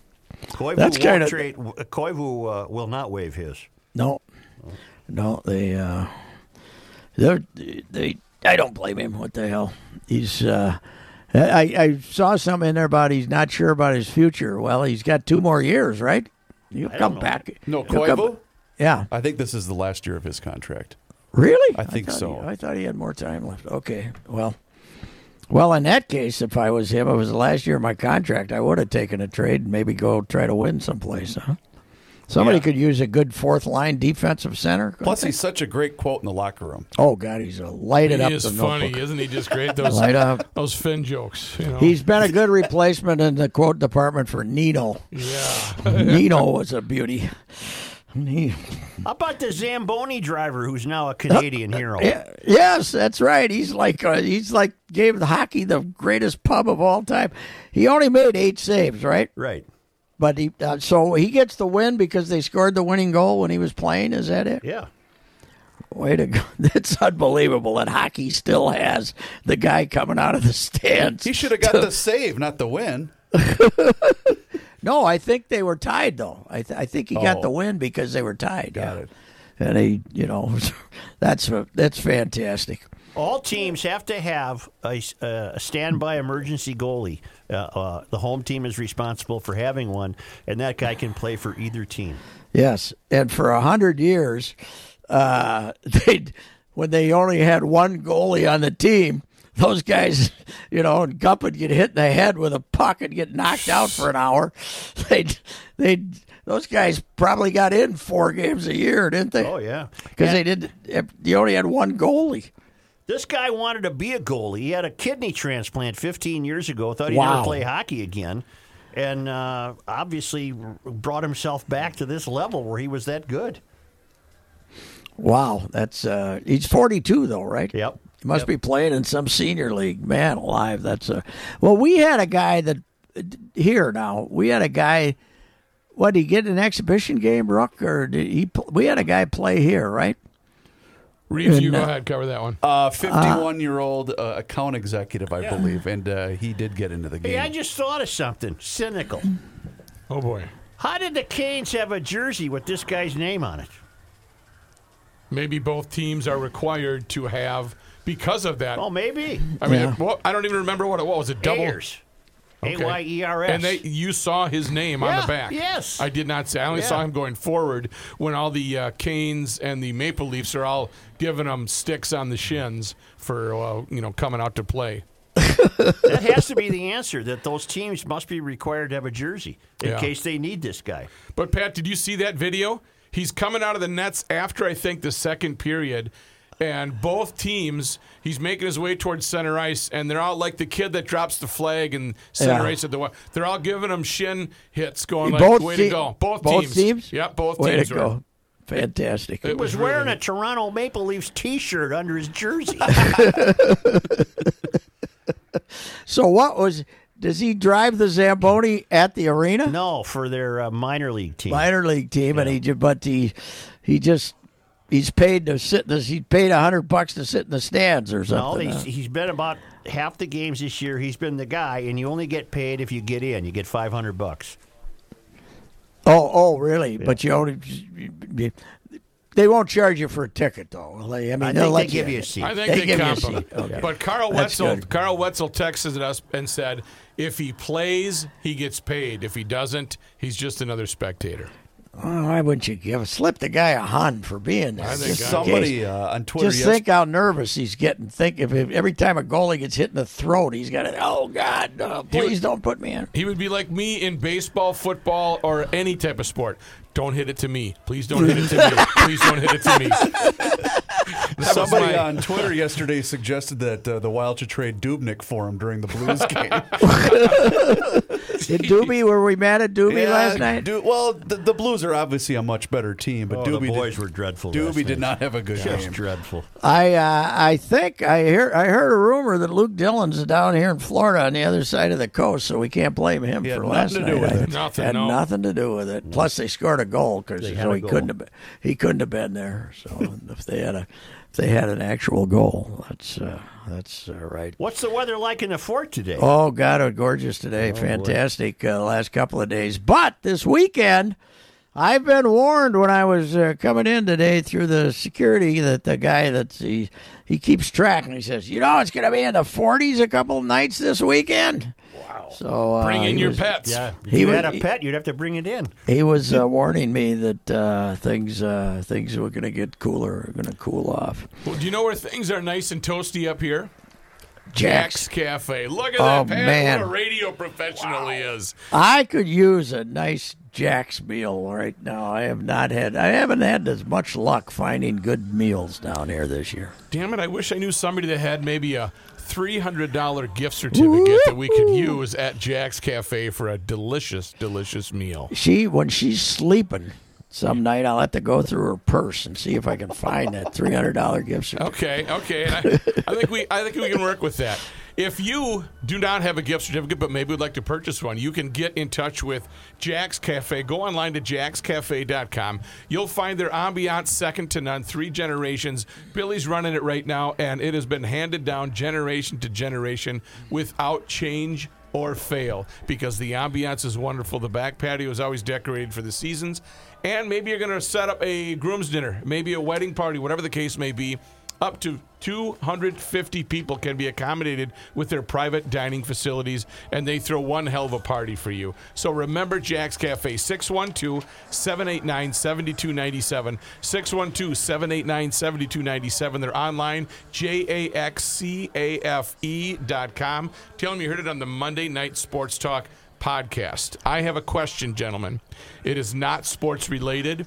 S4: Koivu
S1: That's
S4: won't
S1: kinda-
S4: trade. Koivu uh, will not waive his.
S1: No, no. They uh, they they. I don't blame him. What the hell? He's uh, I, I saw something in there about he's not sure about his future. Well, he's got two more years, right? He'll
S4: don't
S1: come back.
S3: No,
S1: He'll come-
S3: Koivu?
S1: Yeah.
S3: I think this is the last year of his contract.
S1: Really?
S3: I think
S1: thought
S3: so.
S1: he- I thought he had more time left. Okay. Well, well, in that case, if I was him, it was the last year of my contract. I would have taken a trade and maybe go try to win someplace. Huh? Somebody
S3: Yeah.
S1: could use a good fourth line defensive center.
S3: Plus, he's such a great quote in the locker room.
S1: oh God, he's a lighted
S2: He
S1: up
S2: is
S1: the
S2: funny,
S1: notebook.
S2: isn't he? Just great. Those
S1: Light up.
S2: those Finn jokes. You know?
S1: He's been a good replacement in the quote department for Nino.
S2: yeah.
S1: Nino was a beauty. He-
S4: How about the Zamboni driver who's now a Canadian hero?
S1: Yeah, yes, that's right. He's like uh, he's like gave the hockey the greatest pub of all time. He only made eight saves, right?
S4: Right.
S1: But he uh, so he gets the win because they scored the winning goal when he was playing. Is that it?
S4: Yeah.
S1: Way to go! That's unbelievable that hockey still has the guy coming out of the stands.
S3: He should have got the save, not the win.
S1: No, I think they were tied though. I, th- I think he got
S3: Oh.
S1: the win because they were tied.
S3: Got
S1: yeah.
S3: it.
S1: And he, you know, that's that's fantastic.
S4: All teams have to have a, a standby emergency goalie. Uh, uh, the home team is responsible for having one, and that guy can play for either team.
S1: Yes, and for a hundred years, uh, they when they only had one goalie on the team, those guys, you know, and Gup would get hit in the head with a puck and get knocked out for an hour. They they those guys probably got in four games a year, didn't they?
S4: Oh yeah,
S1: because they did. You only had one goalie.
S4: This guy wanted to be a goalie. He had a kidney transplant 15 years ago. Thought he'd
S1: Wow.
S4: never play hockey again, and uh, obviously brought himself back to this level where he was that good.
S1: Wow, that's uh, he's forty two though, right?
S4: Yep.
S1: He must
S4: Yep.
S1: be playing in some senior league. Man alive, that's a well. We had a guy that here now. We had a guy. What did he get an exhibition game, Rook, or did he? We had a guy play here, right?
S2: Reeves, you go
S1: uh,
S2: ahead, cover that one.
S3: Uh, 51 year old uh, account executive, I believe, and uh, he did get into the game.
S4: Hey, I just thought of something cynical.
S2: oh boy.
S4: How did the Canes have a jersey with this guy's name on it?
S2: Maybe both teams are required to have because of that.
S4: Oh, maybe.
S2: I mean,
S1: Yeah.
S2: well, I don't even remember what it was. Was it double?
S4: Ayers.
S2: Okay.
S4: A Y E R S.
S2: And they, you saw his name on
S4: Yeah,
S2: the back.
S4: yes.
S2: I did not see. I only
S4: Yeah.
S2: saw him going forward when all the uh, Canes and the Maple Leafs are all giving him sticks on the shins for uh, you know coming out to play.
S4: that has to be the answer. That those teams must be required to have a jersey in
S2: Yeah.
S4: case they need this guy.
S2: But Pat, did you see that video? He's coming out of the nets after I think the second period, and both teams. He's making his way towards center ice, and they're all like the kid that drops the flag and center
S1: Yeah.
S2: ice at the. wa- They're all giving him shin hits, going like,
S1: both
S2: "Way
S1: te-
S2: to go!" Both,
S1: both
S2: teams.
S1: teams?
S2: Yep, both
S1: Way
S2: teams.
S1: to
S2: were-
S1: go! Fantastic.
S2: It
S4: He was
S2: was
S4: wearing a Toronto Maple Leafs T-shirt under his jersey.
S1: So what was? Does he drive the Zamboni at the arena?
S4: no, for their uh, minor league team.
S1: minor league team, and he but he he just he's paid to sit. In the, he's paid a hundred bucks to sit in the stands or
S4: No,
S1: something.
S4: he's,
S1: huh?
S4: he's been about half the games this year. He's been the guy, and you only get paid if you get in. You get five hundred bucks.
S1: Oh, oh, really? But you only they won't charge you for a ticket though. they? I mean,
S4: I
S1: they'll
S4: think
S1: let
S4: they give you a seat.
S2: I think
S1: They
S2: they,
S1: give you a seat. Okay.
S2: But Carl
S1: That's
S2: Wetzel,
S1: good.
S2: Carl Wetzel texted us and said, if he plays, he gets paid. If he doesn't, he's just another spectator.
S1: Oh, why wouldn't you give slip the guy a hun for being there? Just
S3: Somebody uh, on Twitter
S1: Just
S3: yes-
S1: think how nervous he's getting. Think if, if every time a goalie gets hit in the throat, he's got to. Oh God, no, please don't put me in.
S2: He would be like me in baseball, football, or any type of sport. Don't hit it to me. Please don't hit it to me. Please don't hit it to me.
S3: Somebody
S2: my-
S3: on Twitter yesterday suggested that uh, the Wild should trade Dubnyk for him during the Blues game.
S1: Did Doobie? Were we mad at Doobie
S3: Yeah,
S1: last night?
S3: Du- well, the, the Blues are obviously a much better team, but
S4: Oh,
S3: Doobie
S4: the boys
S3: did,
S4: were dreadful. last
S3: Doobie
S4: night.
S3: did not have a good
S4: Just
S3: game.
S4: dreadful.
S1: I uh, I think I hear I heard a rumor that Luke Dillon's down here in Florida on the other side of the coast, so we can't blame him
S3: He had
S1: for last
S3: nothing to do
S1: night.
S3: with it.
S2: Nothing,
S1: Had
S2: no.
S1: nothing to do with it. Plus, they scored a goal because so he
S4: goal.
S1: couldn't have been, he couldn't have been there. So if they had a if they had an actual goal, that's uh, that's uh, right.
S4: What's the weather like in the fort today?
S1: Oh God, it was gorgeous today. Fantastic uh, last couple of days, but this weekend. I've been warned when I was uh, coming in today through the security that the guy that he he keeps track and he says, you know, it's going to be in the 40s a couple nights this weekend. Wow! So uh,
S2: Bring in your
S1: was-
S2: pets.
S4: Yeah, if
S1: He
S4: you
S1: was-
S4: had a pet, you'd have to bring it in.
S1: He was uh, warning me that uh, things uh, things were going to get cooler, going to cool off.
S2: Well, do you know where things are nice and toasty up here?
S1: Jack's.
S2: Cafe. Look at
S1: Oh,
S2: that, Pat.
S1: man.
S2: What a radio professional he is.
S1: I could use a nice Jack's meal right now. I have not had. I haven't had as much luck finding good meals down here this year.
S2: Damn it, I wish I knew somebody that had maybe a $300 gift certificate that we could use at Jax Cafe for a delicious, delicious meal.
S1: She when she's sleeping. Some night I'll have to go through her purse and see if I can find that three hundred dollar gift certificate.
S2: Okay, okay. I, I think we I think we can work with that. If you do not have a gift certificate, but maybe would like to purchase one, you can get in touch with Jax Cafe. Go online to jaxcafe.com. You'll find their ambiance second to none, three generations. Billy's running it right now, and it has been handed down generation to generation without change or fail because the ambiance is wonderful. The back patio is always decorated for the seasons. And maybe you're going to set up a groom's dinner, maybe a wedding party, whatever the case may be. Up to 250 people can be accommodated with their private dining facilities, and they throw one hell of a party for you. So remember Jax Cafe, 612 789 7297. 612 789 7297. They're online, jaxcafe.com. Tell them you heard it on the Monday Night Sports Talk podcast. I have a question, gentlemen. It is not sports related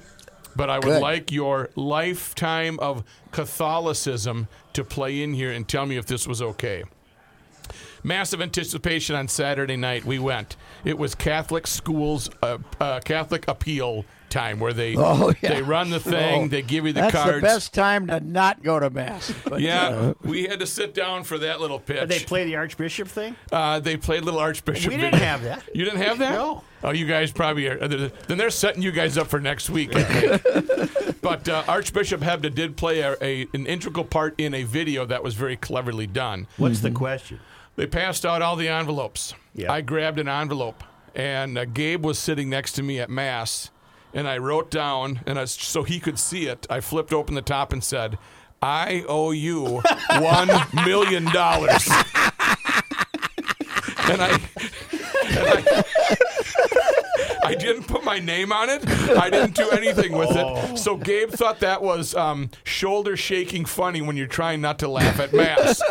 S2: but I would
S1: Good.
S2: like your lifetime of Catholicism to play in here and tell me if this was okay. Massive anticipation on Saturday night. We went. It was Catholic schools, uh, uh, Catholic appeal time, where they
S1: Oh, yeah.
S2: they run the thing,
S1: Oh,
S2: they give you the
S1: That's
S2: cards.
S1: That's the best time to not go to mass. But,
S2: Yeah,
S1: uh,
S2: we had to sit down for that little pitch.
S4: Did they play the Archbishop thing?
S2: Uh, they played little Archbishop.
S4: We didn't
S2: video.
S4: have that.
S2: You didn't have that?
S4: No.
S2: Oh, you guys probably are. Then they're setting you guys up for next week. But uh, Archbishop Hebda did play a, a, an integral part in a video that was very cleverly done.
S4: What's the question?
S2: They passed out all the envelopes.
S4: Yeah.
S2: I grabbed an envelope, and uh, Gabe was sitting next to me at Mass, and I wrote down, and I, so he could see it, I flipped open the top and said, I owe you $1 million. and I. and I I didn't put my name on it. I didn't do anything with it. So Gabe thought that was um, shoulder shaking funny when you're trying not to laugh at mass.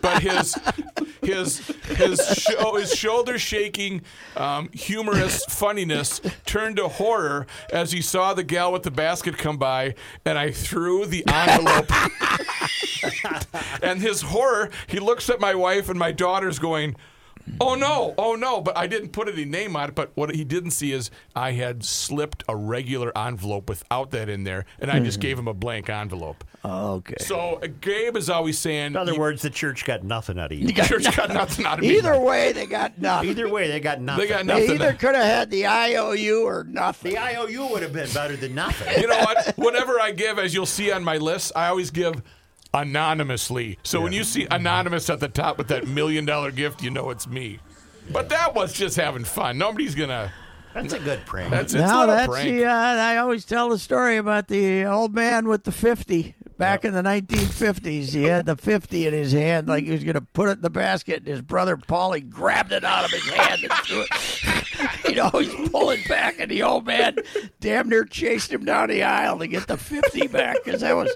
S2: But his his his sho- his shoulder shaking um, humorous funniness turned to horror as he saw the gal with the basket come by, and I threw the envelope. and his horror, he looks at my wife and my daughters going. Oh no! Oh no! But I didn't put any name on it. But what he didn't see is I had slipped a regular envelope without that in there, and I just gave him a blank envelope.
S1: okay.
S2: So uh, Gabe is always saying,
S4: In other
S2: "You-
S4: words, the church got nothing out of you.
S2: church got nothing out of me."
S1: Either way, they got nothing.
S4: Either way, they got nothing.
S2: They got nothing.
S1: They
S2: nothing.
S1: either could have had the IOU or nothing.
S4: The IOU would have been better than nothing.
S2: you know what? Whatever I give, as you'll see on my list, I always give anonymously. So when you see anonymous at the top with that million dollar gift, you know it's me. But that was just having fun. Nobody's gonna.
S4: That's a good prank.
S2: That's it's
S1: Now
S2: not a
S1: that's
S2: prank.
S1: the. Uh, I always tell the story about the old man with the fifty back in the 1950s. He had the fifty in his hand, like he was going to put it in the basket. And his brother Paulie grabbed it out of his hand and threw it. you know, he's pulling back, and the old man damn near chased him down the aisle to get the fifty back because that was.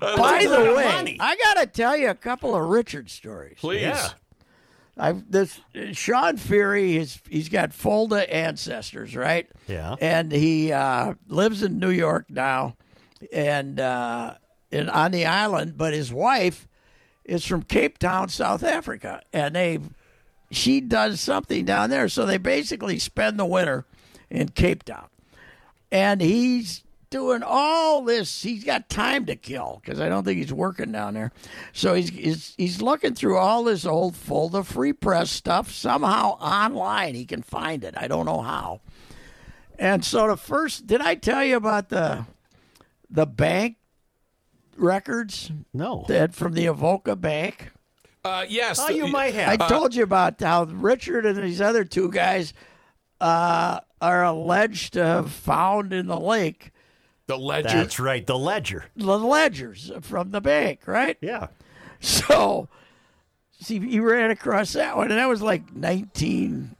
S1: By the way,
S4: money.
S1: I got to tell you a couple of Richard stories.
S2: Please.
S4: Yeah.
S1: I've this Shawn Fury. He's he's got Fulda ancestors, right?
S4: Yeah.
S1: And he uh, lives in New York now, and uh, in, on the island. But his wife is from Cape Town, South Africa, and they she does something down there. So they basically spend the winter in Cape Town, and he's doing all this. He's got time to kill because I don't think he's working down there. So he's, he's he's looking through all this old Fulda Free Press stuff. Somehow online he can find it. I don't know how. And so the first, did I tell you about the the bank records
S4: No.
S1: that from the Avoca Bank?
S2: Uh, yes.
S4: Oh,
S2: the-
S4: you might have.
S1: I
S4: have.
S1: told you about how Richard and these other two guys uh, are alleged to have found in the lake
S2: The ledger.
S4: That's right. The ledger.
S1: the ledgers from the bank, right?
S4: Yeah.
S1: So, see, he ran across that one, and that was like 19,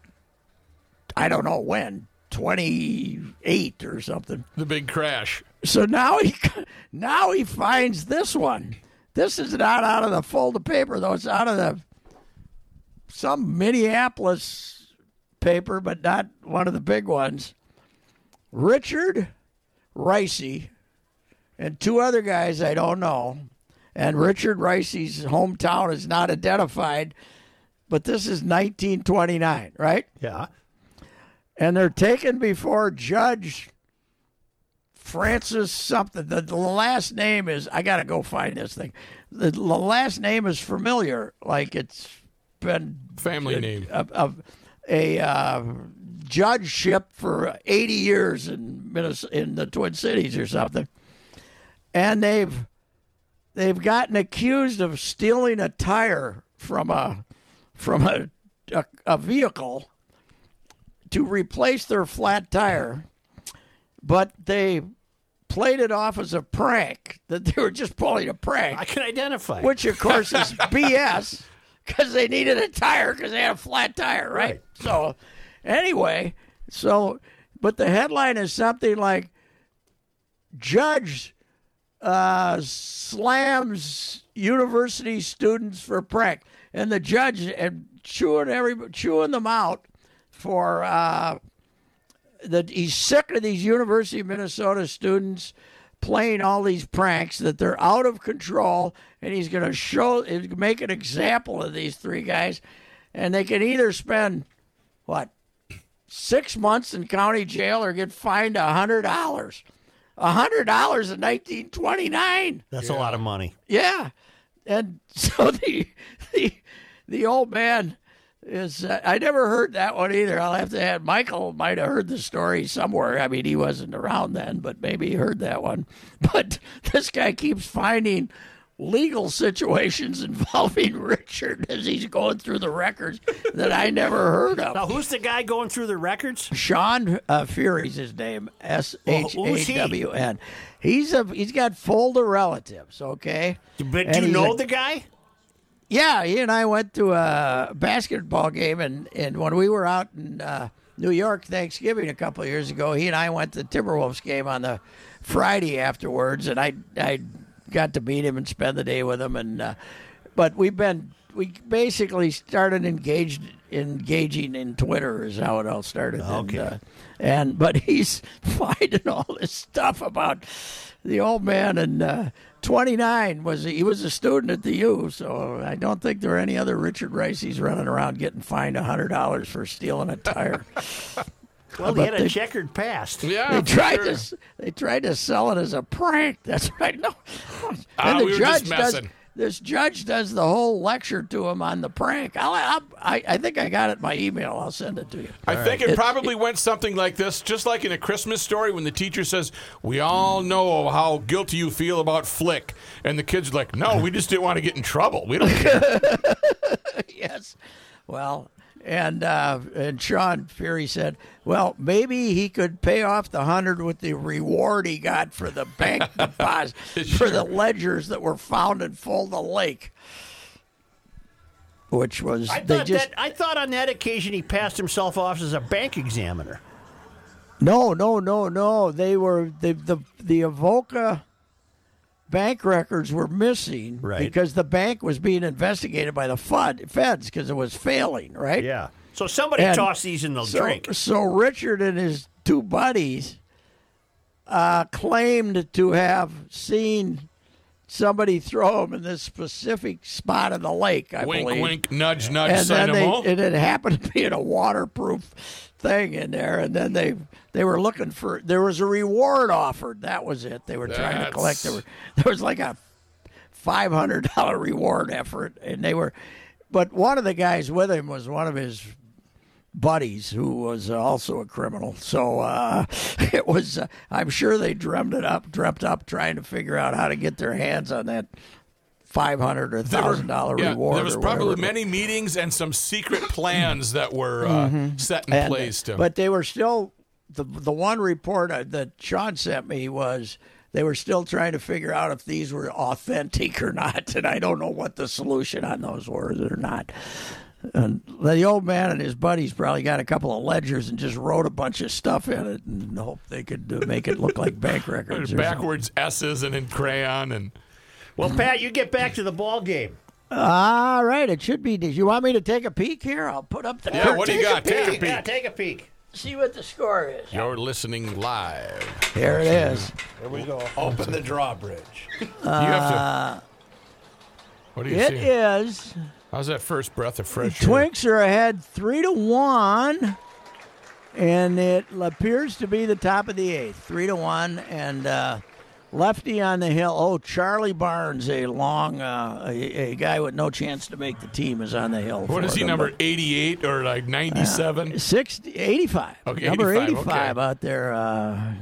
S1: I don't know when, 28 or something.
S2: the big crash.
S1: So now he now he finds this one. This is not out of the fold of paper though. It's out of the some Minneapolis paper, but not one of the big ones. Richard Reusse and two other guys I don't know. And Richard Reusse's hometown is not identified, but this is 1929, right?
S4: Yeah.
S1: and they're taken before Judge Francis something. The, the last name is I got to go find this thing. The, the last name is familiar, like it's been
S2: Family name.
S1: a, a, a uh, judgeship for 80 years in Minnesota, in the Twin Cities or something, and they've they've gotten accused of stealing a tire from a from a, a, a vehicle to replace their flat tire, but they played it off as a prank that they were just pulling a prank
S4: I can identify.
S1: which of course is BS because they needed a tire because they had a flat tire, right?
S4: Right.
S1: So, anyway, so but the headline is something like Judge uh, slams university students for prank, and the judge and chewing every chewing them out for uh, that he's sick of these University of Minnesota students playing all these pranks that they're out of control and he's going to show make an example of these three guys and they can either spend what six months in county jail or get fined a hundred dollars a hundred dollars in 1929
S4: That's a lot of money.
S1: yeah, and so the the the old man is. Uh, I never heard that one either. I'll have to add. Michael might have heard the story somewhere. I mean, he wasn't around then, but maybe he heard that one. But this guy keeps finding legal situations involving Richard as he's going through the records that I never heard of.
S4: Now, who's the guy going through the records?
S1: Shawn uh, Fury's his name. S H A W N. He's a he's got Fulda relatives. Okay.
S4: But do you know
S1: a-
S4: the guy?
S1: Yeah, he and I went to a basketball game, and, and when we were out in uh, New York Thanksgiving a couple of years ago, he and I went to the Timberwolves game on the Friday afterwards, and I I got to meet him and spend the day with him, and uh, but we've been we basically started engaged engaging in Twitter is how it all started.
S4: Okay.
S1: And, uh, and but he's finding all this stuff about the old man and uh, 29 was he was a student at the U, so I don't think there are any other Richard Reusses running around getting fined hundred dollars for stealing a tire.
S4: Well, he had a
S1: they-
S4: checkered past.
S2: Yeah,
S1: they tried
S2: sure.
S1: to they tried to sell it as a prank. That's right. No,
S2: Ah,
S1: and the
S2: we were
S1: judge
S2: just
S1: does. This judge does the whole lecture to him on the prank. I'll, I'll, I I think I got it in my email. I'll send it to you.
S2: I think it
S1: It's-
S2: probably went something like this, just like in a Christmas story when the teacher says, "We all know how guilty you feel about Flick," and the kids are like, "No, we just didn't want to get in trouble. We don't care."
S1: yes. Well, and uh, and Shawn Fury said, well, maybe he could pay off the hundred with the reward he got for the bank deposit for the ledgers that were found in Fulda Lake, which was
S4: I
S1: they
S4: thought
S1: just
S4: that I thought on that occasion he passed himself off as a bank examiner.
S1: no no no no. They were the the the Avoca bank records were missing
S4: Right.
S1: because the bank was being investigated by the FUD, feds because it was failing right
S4: Yeah. So somebody
S1: And
S4: tossed these in the
S1: so,
S4: drink.
S1: So Richard and his two buddies uh, claimed to have seen somebody throw them in this specific spot in the lake. I
S2: wink,
S1: believe.
S2: wink, wink, nudge, nudge,
S1: And then they, and it happened to be in a waterproof thing in there, and then they they were looking for. There was a reward offered. That was it. They were trying to collect. There, were, there was like a five hundred dollar reward effort, and they were. But one of the guys with him was one of his buddies who was also a criminal. So uh, it was. Uh, I'm sure they dreamt it up, dreamt up, trying to figure out how to get their hands on that five hundred or thousand dollar
S2: yeah,
S1: reward.
S2: There was probably many meetings and some secret plans that were uh, set in
S1: And-
S2: place to.
S1: But they were still the the one report uh, that Shawn sent me was they were still trying to figure out if these were authentic or not, and I don't know what the solution on those were or not. And the old man and his buddies probably got a couple of ledgers and just wrote a bunch of stuff in it and hope they could uh, make it look like bank records. something.
S2: Backwards S's and in crayon and
S4: Well, Pat, you get back to the ball game.
S1: All right, it should be. Did you want me to take a peek here? I'll put up the.
S2: Yeah, what do you
S1: curtain.
S2: got? Take a peek.
S4: Yeah, take a peek.
S1: See what the score is.
S2: You're listening live.
S1: Here it is.
S4: Here we go.
S3: Open the drawbridge.
S2: you have to. What do you
S1: It
S2: see?
S1: is.
S2: How's that first breath of fresh air?
S1: Twinks are ahead three to one, and it appears to be the top of the eighth. Three to one, and uh, lefty on the hill. Oh, Charlie Barnes, a long, uh, a, a guy with no chance to make the team, is on the hill.
S2: What is he,
S1: them,
S2: number 88 or like 97?
S1: 60, 85.
S2: Okay,
S1: number
S2: 85,
S1: 85
S2: okay.
S1: out there. Uh,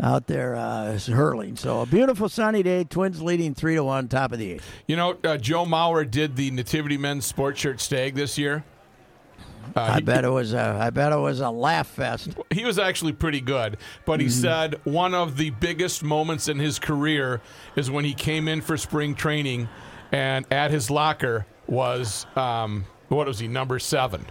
S1: Out there uh, hurling. So a beautiful sunny day. Twins leading three to one, top of the eighth.
S2: You know, uh, Joe Mauer did the Nativity Men's Sports Shirt Stag this year. Uh,
S1: I
S2: he-
S1: bet it was a. I bet it was a laugh fest.
S2: he was actually pretty good, but he said one of the biggest moments in his career is when he came in for spring training, and at his locker was um, what was he number seven,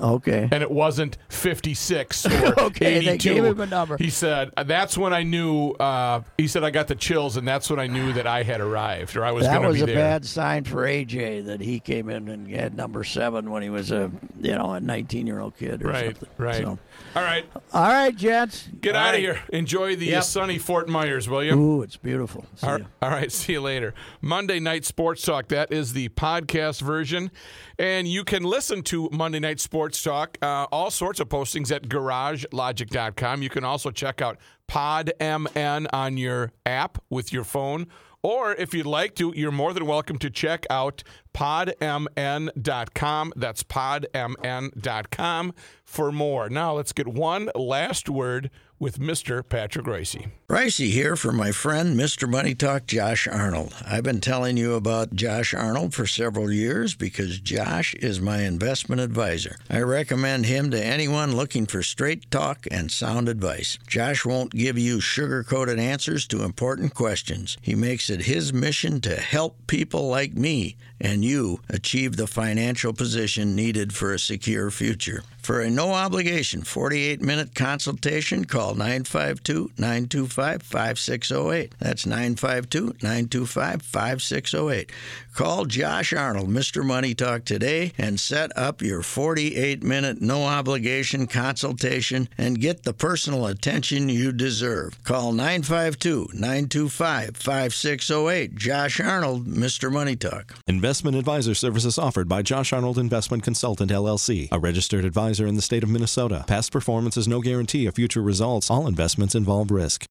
S1: Okay.
S2: and it wasn't fifty six or
S1: Okay, they gave him a number.
S2: He said that's when I knew. Uh, he said I got the chills, and that's when I knew that I had arrived or I was
S1: That
S2: going to
S1: was a
S2: there.
S1: bad sign for AJ that he came in and had number seven when he was a you know a 19 year old kid. Or
S2: Right,
S1: something.
S2: right.
S1: So,
S2: All right,
S1: all right, gents.
S2: get
S4: All
S2: out of here. Enjoy the
S4: Yep.
S2: sunny Fort Myers, will you?
S1: Ooh, it's beautiful.
S2: All, right. all right, see you later. Monday Night Sports Talk, that is the podcast version. And you can listen to Monday Night Sports Talk, uh, all sorts of postings at garagelogic.com. You can also check out PodMN on your app with your phone. Or if you'd like to, you're more than welcome to check out podmn.com. That's podmn.com for more. Now let's get one last word with Mr. Patrick Reusse.
S1: Reusse here for my friend Mr. Money Talk Josh Arnold. I've been telling you about Josh Arnold for several years because Josh is my investment advisor. I recommend him to anyone looking for straight talk and sound advice. Josh won't give you sugar coated answers to important questions. He makes it his mission to help people like me and you achieve the financial position needed for a secure future. For a no obligation 48 minute consultation, call 952 925 5608. That's 952 925 5608. Call Josh Arnold, Mr. Money Talk, today and set up your 48 minute no obligation consultation and get the personal attention you deserve. Call 952 925 5608. Josh Arnold, Mr. Money Talk.
S5: Investment advisor services offered by Josh Arnold Investment Consultant LLC, a registered advisor in the state of Minnesota. Past performance is no guarantee of future results. All investments involve risk.